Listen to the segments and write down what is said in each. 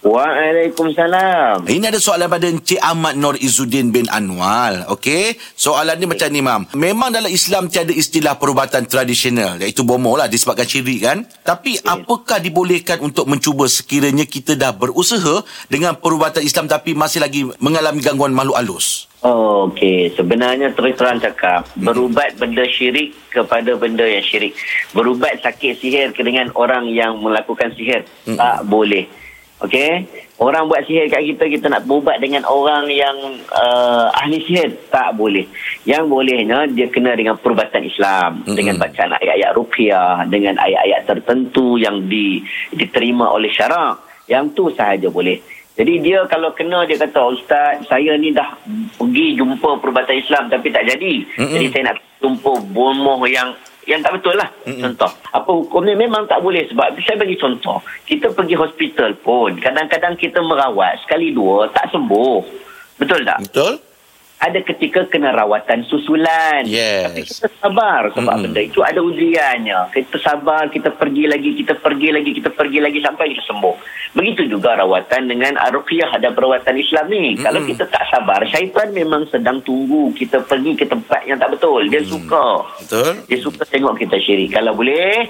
Waalaikumsalam. Ini ada soalan pada Encik Ahmad Nur Izzuddin bin Anwal. Okey. Soalan ni macam ni, Mam. Memang dalam Islam tiada istilah perubatan tradisional. Iaitu bomoh lah disebabkan syirik kan. Tapi apakah dibolehkan untuk mencuba sekiranya kita dah berusaha dengan perubatan Islam tapi masih lagi mengalami gangguan makhluk halus? Oh, Okey, sebenarnya terus terang cakap, berubat benda syirik kepada benda yang syirik. Berubat sakit sihir dengan orang yang melakukan sihir, Mm-mm. tak boleh. Okey, orang buat sihir kat kita, kita nak berubat dengan orang yang uh, ahli sihir, tak boleh. Yang bolehnya dia kena dengan perubatan Islam, Mm-mm. dengan bacaan ayat-ayat ruqyah, dengan ayat-ayat tertentu yang di, diterima oleh syarak. Yang tu sahaja boleh. Jadi dia kalau kena dia kata ustaz saya ni dah pergi jumpa perubatan Islam tapi tak jadi. Mm-mm. Jadi saya nak jumpa bomoh yang yang tak betul lah. Mm-mm. Contoh. Apa hukum ni memang tak boleh sebab saya bagi contoh. Kita pergi hospital pun kadang-kadang kita merawat sekali dua tak sembuh. Betul tak? Betul? Ada ketika kena rawatan susulan. Yes. Tapi kita sabar sebab Mm-mm. benda itu ada ujiannya. Kita sabar, kita pergi lagi, kita pergi lagi, kita pergi lagi sampai kita sembuh. Begitu juga rawatan dengan ruqyah ada perawatan Islam ni. Mm-mm. Kalau kita tak sabar, syaitan memang sedang tunggu kita pergi ke tempat yang tak betul. Dia suka. Betul? Dia suka tengok kita syirik. Kalau boleh,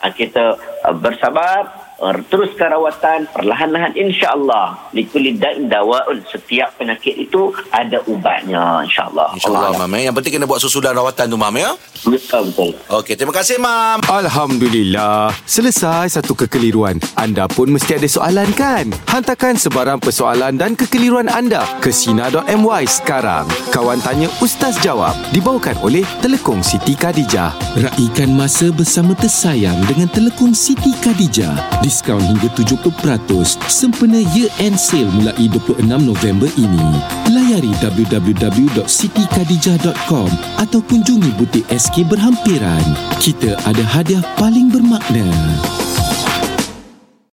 ah, kita ah, bersabar, ah, teruskan rawatan perlahan-lahan insya-Allah. Likulli da'in dawaun. Setiap penyakit itu ada ubatnya insya-Allah. InsyaAllah, Allah Mam. eh. Yang penting kena buat susulan rawatan tu, Mam, ya? Betul betul. Okey, terima kasih, Mam. Alhamdulillah. Selesai satu kekeliruan. Anda pun mesti ada soalan kan? Hantarkan sebarang persoalan dan kekeliruan anda ke Sina.my sekarang. Kawan Tanya Ustaz Jawab dibawakan oleh Telekong Siti Khadijah. Raikan masa bersama tersayang dengan Telekong Siti Khadijah. Diskaun hingga 70% sempena year end sale mulai 26 November ini. Layari www.sitikadijah.com atau kunjungi butik SK berhampiran. Kita ada hadiah paling bermakna.